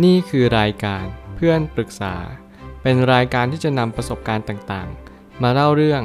นี่คือรายการเพื่อนปรึกษา เป็นรายการที่จะนำประสบการณ์ต่างๆ มาเล่าเรื่อง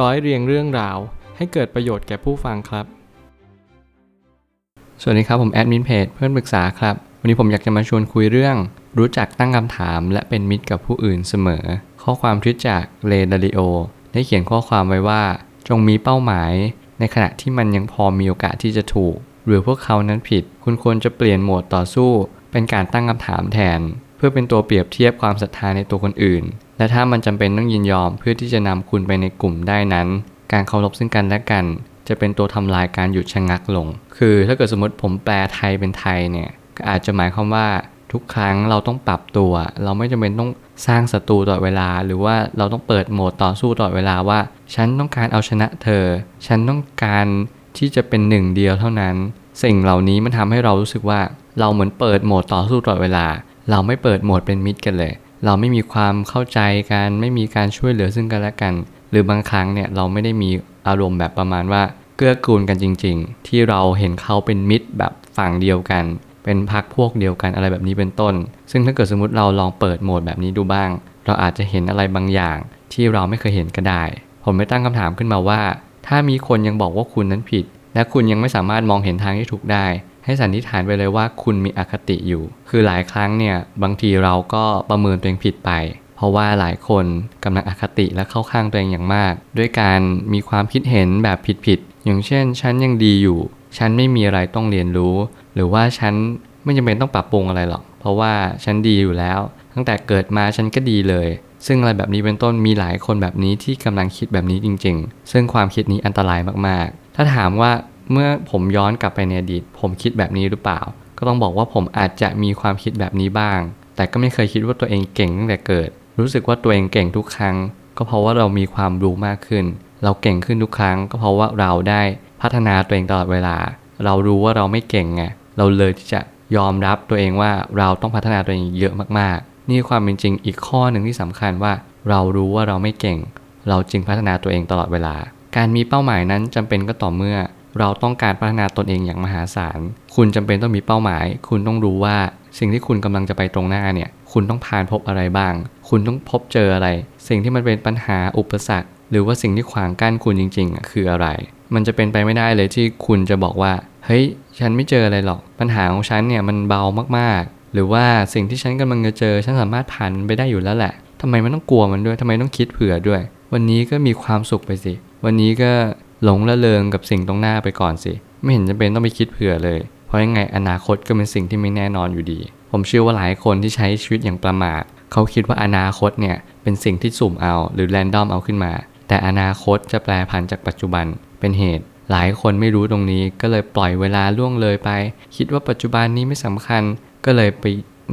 ร้อยเรียงเรื่องราว ให้เกิดประโยชน์แก่ผู้ฟังครับ สวัสดีครับผมแอดมินเพจเพื่อนปรึกษาครับ วันนี้ผมอยากจะมาชวนคุยเรื่อง รู้จักตั้งคำถาม และเป็นมิตรกับผู้อื่นเสมอ ข้อความทิดจากเลดาริโอได้เขียนข้อความไว้ว่า จงมีเป้าหมาย ในขณะที่มันยังพอมีโอกาสที่จะถูก หรือพวกเขานั้นผิด คุณควรจะเปลี่ยนโหมดต่อสู้ เป็นการตั้งคำถามแทน เพื่อเป็นตัวเปรียบเทียบความศรัทธาในตัวคนอื่น และถ้ามันจำเป็นต้องยินยอมเพื่อที่จะนำคุณไปในกลุ่มได้นั้น การเคารพซึ่งกันและกัน จะเป็นตัวทำลายการหยุดชะงักลง คือถ้าเกิดสมมติผมแปลไทยเป็นไทยเนี่ยก็อาจจะหมายความว่าทุกครั้งเราต้องปรับตัว เราไม่จำเป็นต้องสร้างศัตรูตลอดเวลา หรือว่าเราต้องเปิดโหมดต่อสู้ตลอดเวลาว่า ฉันต้องการเอาชนะเธอ ฉันต้องการที่จะเป็นหนึ่งเดียวเท่านั้น สิ่งเหล่านี้มันทำให้เรารู้สึกว่า เราเหมือนเปิดโหมดต่อสู้ตลอดเวลา เราไม่เปิดโหมดเป็นมิตรกันเลย เราไม่มีความเข้าใจกันไม่มีการช่วยเหลือซึ่งกันและกัน หรือบางครั้งเนี่ยเราไม่ได้มีอารมณ์แบบประมาณว่าเกื้อกูลกันจริง ๆ ที่เราเห็นเขาเป็นมิตรแบบฝั่งเดียวกัน เป็นพักพวกเดียวกันอะไรแบบนี้เป็นต้น ซึ่งถ้าเกิดสมมติเราลองเปิดโหมดแบบนี้ดูบ้าง เราอาจจะเห็นอะไรบางอย่าง ที่เราไม่เคยเห็นก็ได้ ผมไม่ตั้งคำถามขึ้นมาว่า ถ้ามีคนยังบอกว่าคุณนั้นผิด และคุณยังไม่สามารถมองเห็นทางที่ถูกได้ ให้สันนิษฐานไปเลยว่าคุณมีอคติอยู่ คือหลายครั้งเนี่ยบางทีเราก็ประเมินตัวเองผิดไป เพราะว่าหลายคนกำลังอคติและเข้าข้างตัวเองอย่างมาก ด้วยการมีความคิดเห็นแบบผิดๆอย่างเช่น ฉันยังดีอยู่ ฉันไม่มีอะไรต้องเรียนรู้ หรือว่าฉันไม่จำเป็นต้องปรับปรุงอะไรหรอก เพราะว่าฉันดีอยู่แล้ว ตั้งแต่เกิดมาฉันก็ดีเลย ซึ่งอะไรแบบนี้เป็นต้นมีหลายคนแบบนี้ที่กำลังคิดแบบนี้จริง ๆ ซึ่งความคิดนี้อันตรายมากๆ ถ้าถามว่า เมื่อผมย้อนกลับไปในอดีต ผมคิดแบบนี้หรือเปล่า ก็ต้องบอกว่าผมอาจจะมีความคิดแบบนี้บ้าง แต่ก็ไม่เคยคิดว่าตัวเองเก่งตั้งแต่เกิด รู้สึกว่าตัวเองเก่งทุกครั้ง ก็เพราะว่าเรามีความรู้มากขึ้น เราเก่งขึ้นทุกครั้ง ก็เพราะว่าเราได้พัฒนาตัวเองตลอดเวลา เรารู้ว่าเราไม่เก่งไง เราเลยที่จะยอมรับตัวเองว่าเราต้องพัฒนาตัวเองเยอะมากๆ นี่ความเป็นจริงอีกข้อหนึ่งที่สำคัญว่า เรารู้ว่าเราไม่เก่ง เราจึงพัฒนาตัวเองตลอดเวลา การมีเป้าหมายนั้นจำเป็นก็ต่อเมื่อ เราต้องการพัฒนาตนเองอย่างมหาศาล คุณจำเป็นต้องมีเป้าหมาย คุณต้องรู้ว่าสิ่งที่คุณกำลังจะไปตรงหน้าเนี่ย คุณต้องผ่านพบอะไรบ้าง คุณต้องพบเจออะไร สิ่งที่มันเป็นปัญหาอุปสรรค หรือว่าสิ่งที่ขวางกั้นคุณจริง ๆ คืออะไร มันจะเป็นไปไม่ได้เลยที่คุณจะบอกว่า เฮ้ย ฉันไม่เจออะไรหรอก ปัญหาของฉันเนี่ยมันเบามากๆ หรือว่าสิ่งที่ฉันกำลังจะเจอ ฉันสามารถผ่านไปได้อยู่แล้วแหละทำไมมันต้องกลัวมันด้วยทำไมต้องคิดเผื่อด้วย วันนี้ก็มีความสุขไปสิ วันนี้ก็ หลงละเลงกับสิ่งตรงหน้าไปก่อนสิ ไม่เห็นจะเป็นต้องไปคิดเผื่อเลย เพราะยังไงอนาคตก็เป็นสิ่งที่ไม่แน่นอนอยู่ดี ผมเชื่อว่าหลายคนที่ใช้ชีวิตอย่างประมาทเขาคิดว่าอนาคตเนี่ยเป็นสิ่งที่สุ่มเอาหรือแรนดอมเอาขึ้นมา แต่อนาคตจะแปลผันจากปัจจุบันเป็นเหตุ หลายคนไม่รู้ตรงนี้ก็เลยปล่อยเวลาล่วงเลยไป คิดว่าปัจจุบันนี้ไม่สำคัญ ก็เลยไป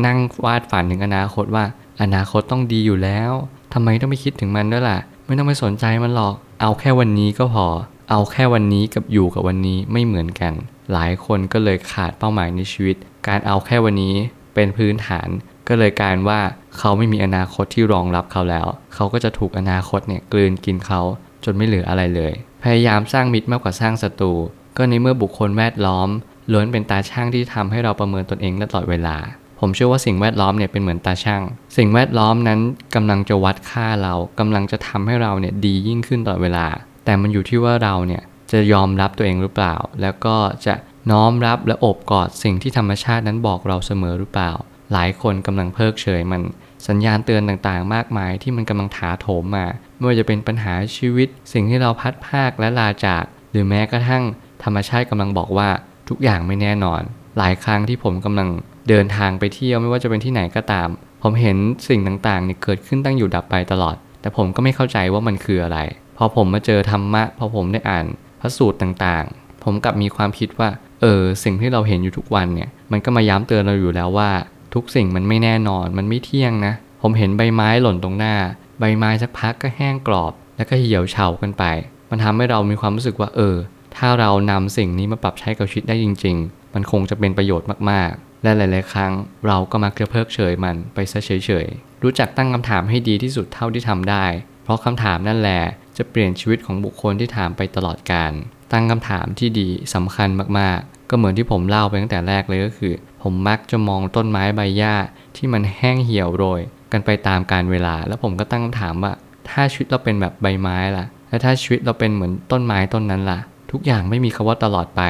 นั่งวาดฝันถึงอนาคตว่า อนาคตต้องดีอยู่แล้วทำไมต้องไปคิดถึงมันด้วยล่ะ ไม่ต้องไปสนใจมันหรอก เอาแค่วันนี้ก็พอ เอาแค่วันนี้กับอยู่กับวันนี้ไม่เหมือนกัน หลายคนก็เลยขาดเป้าหมายในชีวิต การเอาแค่วันนี้เป็นพื้นฐาน ก็เลยกลายว่าเขาไม่มีอนาคตที่รองรับเขาแล้ว เขาก็จะถูกอนาคตเนี่ยกลืนกินเขาจนไม่เหลืออะไรเลย พยายามสร้างมิตรมากกว่าสร้างศัตรูก็ในเมื่อบุคคลแวดล้อมล้วนเป็นตาช่างที่ทำให้เราประเมินตนเองตลอดเวลา ผมเชื่อว่าสิ่งแวดล้อมเนี่ยเป็นเหมือนตาช่าง สิ่งแวดล้อมนั้นกำลังจะวัดค่าเรากำลังจะทำให้เราเนี่ยดียิ่งขึ้นตลอดเวลา แต่มันอยู่ที่ว่าเราเนี่ยจะยอมรับตัวเองหรือเปล่า แล้วก็จะน้อมรับและอบกอดสิ่งที่ธรรมชาตินั้นบอกเราเสมอหรือเปล่า หลายคนกำลังเพิกเฉยมันสัญญาณเตือนต่างๆ มากมายที่มันกำลังถาโถมมา ไม่ว่าจะเป็นปัญหาชีวิต สิ่งที่เราพัดภาคและลาจาก หรือแม้กระทั่งธรรมชาติกำลังบอกว่าทุกอย่างไม่แน่นอน หลายครั้งที่ผมกำลังเดินทางไปเที่ยวไม่ว่าจะเป็นที่ไหนก็ตาม ผมเห็นสิ่งต่างๆเนี่ยเกิดขึ้นตั้งอยู่ดับไปตลอด แต่ผมก็ไม่เข้าใจว่ามันคืออะไร พอผมมาเจอธรรมะ พอผมได้อ่านพระสูตรต่างๆ ผมกลับมีความคิดว่า เออ สิ่งที่เราเห็นอยู่ทุกวันเนี่ย มันก็มาย้ำเตือนเราอยู่แล้วว่า ทุกสิ่งมันไม่แน่นอน มันไม่เที่ยงนะ ผมเห็นใบไม้หล่นตรงหน้า ใบไม้สักพักก็แห้งกรอบ แล้วก็เหี่ยวเฉากันไป มันทำให้เรามีความรู้สึกว่า เออ ถ้าเรานำสิ่งนี้มาปรับใช้กับชีวิตได้จริง ๆ มันคงจะเป็นประโยชน์มากๆ และหลาย ๆ ครั้ง เราก็มักจะเพิกเฉยมันไปซะเฉยๆ รู้จักตั้งคำถามให้ดีที่สุดเท่าที่ทำได้ เพราะคำถามนั่นแหละ จะเปลี่ยนชีวิตของบุคคลที่ถามไปตลอดการ ตั้งคำถามที่ดีสำคัญมากๆ ก็เหมือนที่ผมเล่าไปตั้งแต่แรกเลยก็คือ ผมมักจะมองต้นไม้ใบหญ้าที่มันแห้งเหี่ยวโรย กันไปตามกาลเวลา แล้วผมก็ตั้งคำถามว่า ถ้าชีวิตเราเป็นแบบใบไม้ล่ะ และถ้าชีวิตเราเป็นเหมือนต้นไม้ต้นนั้นล่ะ ทุกอย่างไม่มีคำว่าตลอดไป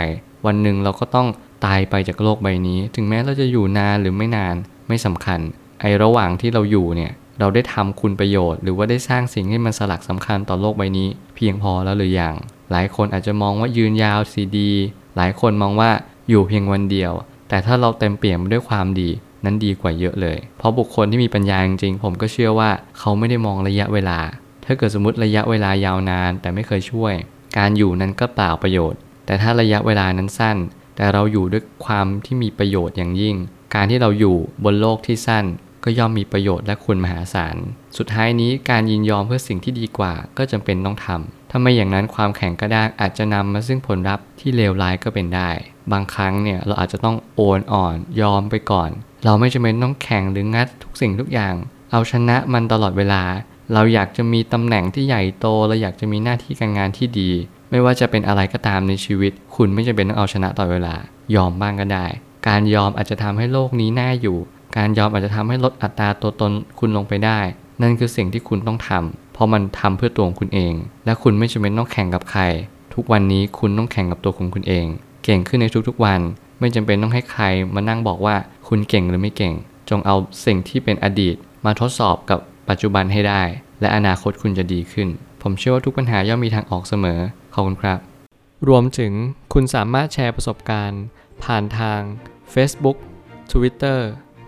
วันหนึ่งเราก็ต้องตายไปจากโลกใบนี้ ถึงแม้เราจะอยู่นานหรือไม่นานไม่สำคัญ ไอระหว่างที่เราอยู่เนี่ย เราได้ทำคุณประโยชน์ หรือว่าได้สร้างสิ่งที่มันสลักสำคัญต่อโลกใบนี้ เพียงพอแล้วหรือยัง หลายคนอาจจะมองว่ายืนยาวสีดี หลายคนมองว่าอยู่เพียงวันเดียว แต่ถ้าเราเต็มเปี่ยมด้วยความดีนั้นดีกว่าเยอะเลย เพราะบุคคลที่มีปัญญาจริงๆผมก็เชื่อว่าเขาไม่ได้มองระยะเวลา ถ้าเกิดสมมติระยะเวลายาวนาน แต่ไม่เคยช่วย การอยู่นั้นก็เปล่าประโยชน์ แต่ถ้าระยะเวลานั้นสั้น แต่เราอยู่ด้วยความที่มีประโยชน์อย่างยิ่ง การที่เราอยู่บนโลกที่สั้น ก็ย่อมมีประโยชน์และคุณมหาศาล สุดท้ายนี้การยินยอมเพื่อสิ่งที่ดีกว่าก็จำเป็นต้องทำถ้าไม่อย่างนั้นความแข็งกระด้างอาจจะนำมาซึ่งผลลัพธ์ที่เลวร้ายก็เป็นได้ บางครั้งเนี่ยเราอาจจะต้องโอนอ่อนยอมไปก่อน เราไม่จำเป็นต้องแข่งหรืองัดทุกสิ่งทุกอย่าง เอาชนะมันตลอดเวลา เราอยากจะมีตำแหน่งที่ใหญ่โตเราอยากจะมีหน้าที่การงานที่ดี ไม่ว่าจะเป็นอะไรก็ตามในชีวิต คุณไม่จำเป็นต้องเอาชนะต่อดเวลา ยอมบ้างก็ได้ การยอมอาจจะทำให้โลกนี้น่าอยู่ การยอมอาจจะทำให้ลดอัตราตัวตนคุณลงไปได้ นั่นคือสิ่งที่คุณต้องทำเพราะมันทำเพื่อตัวของคุณเอง และคุณไม่จำเป็นต้องแข่งกับใคร ทุกวันนี้คุณต้องแข่งกับตัวของคุณเอง เก่งขึ้นในทุกๆวัน ไม่จำเป็นต้องให้ใครมานั่งบอกว่าคุณเก่งหรือไม่เก่ง จงเอาสิ่งที่เป็นอดีต มาทดสอบกับปัจจุบันให้ได้ และอนาคตคุณจะดีขึ้น ผมเชื่อว่าทุกปัญหาย่อมมีทางออกเสมอ ขอบคุณครับ รวมถึงคุณสามารถแชร์ประสบการณ์ ผ่านทาง Facebook Twitter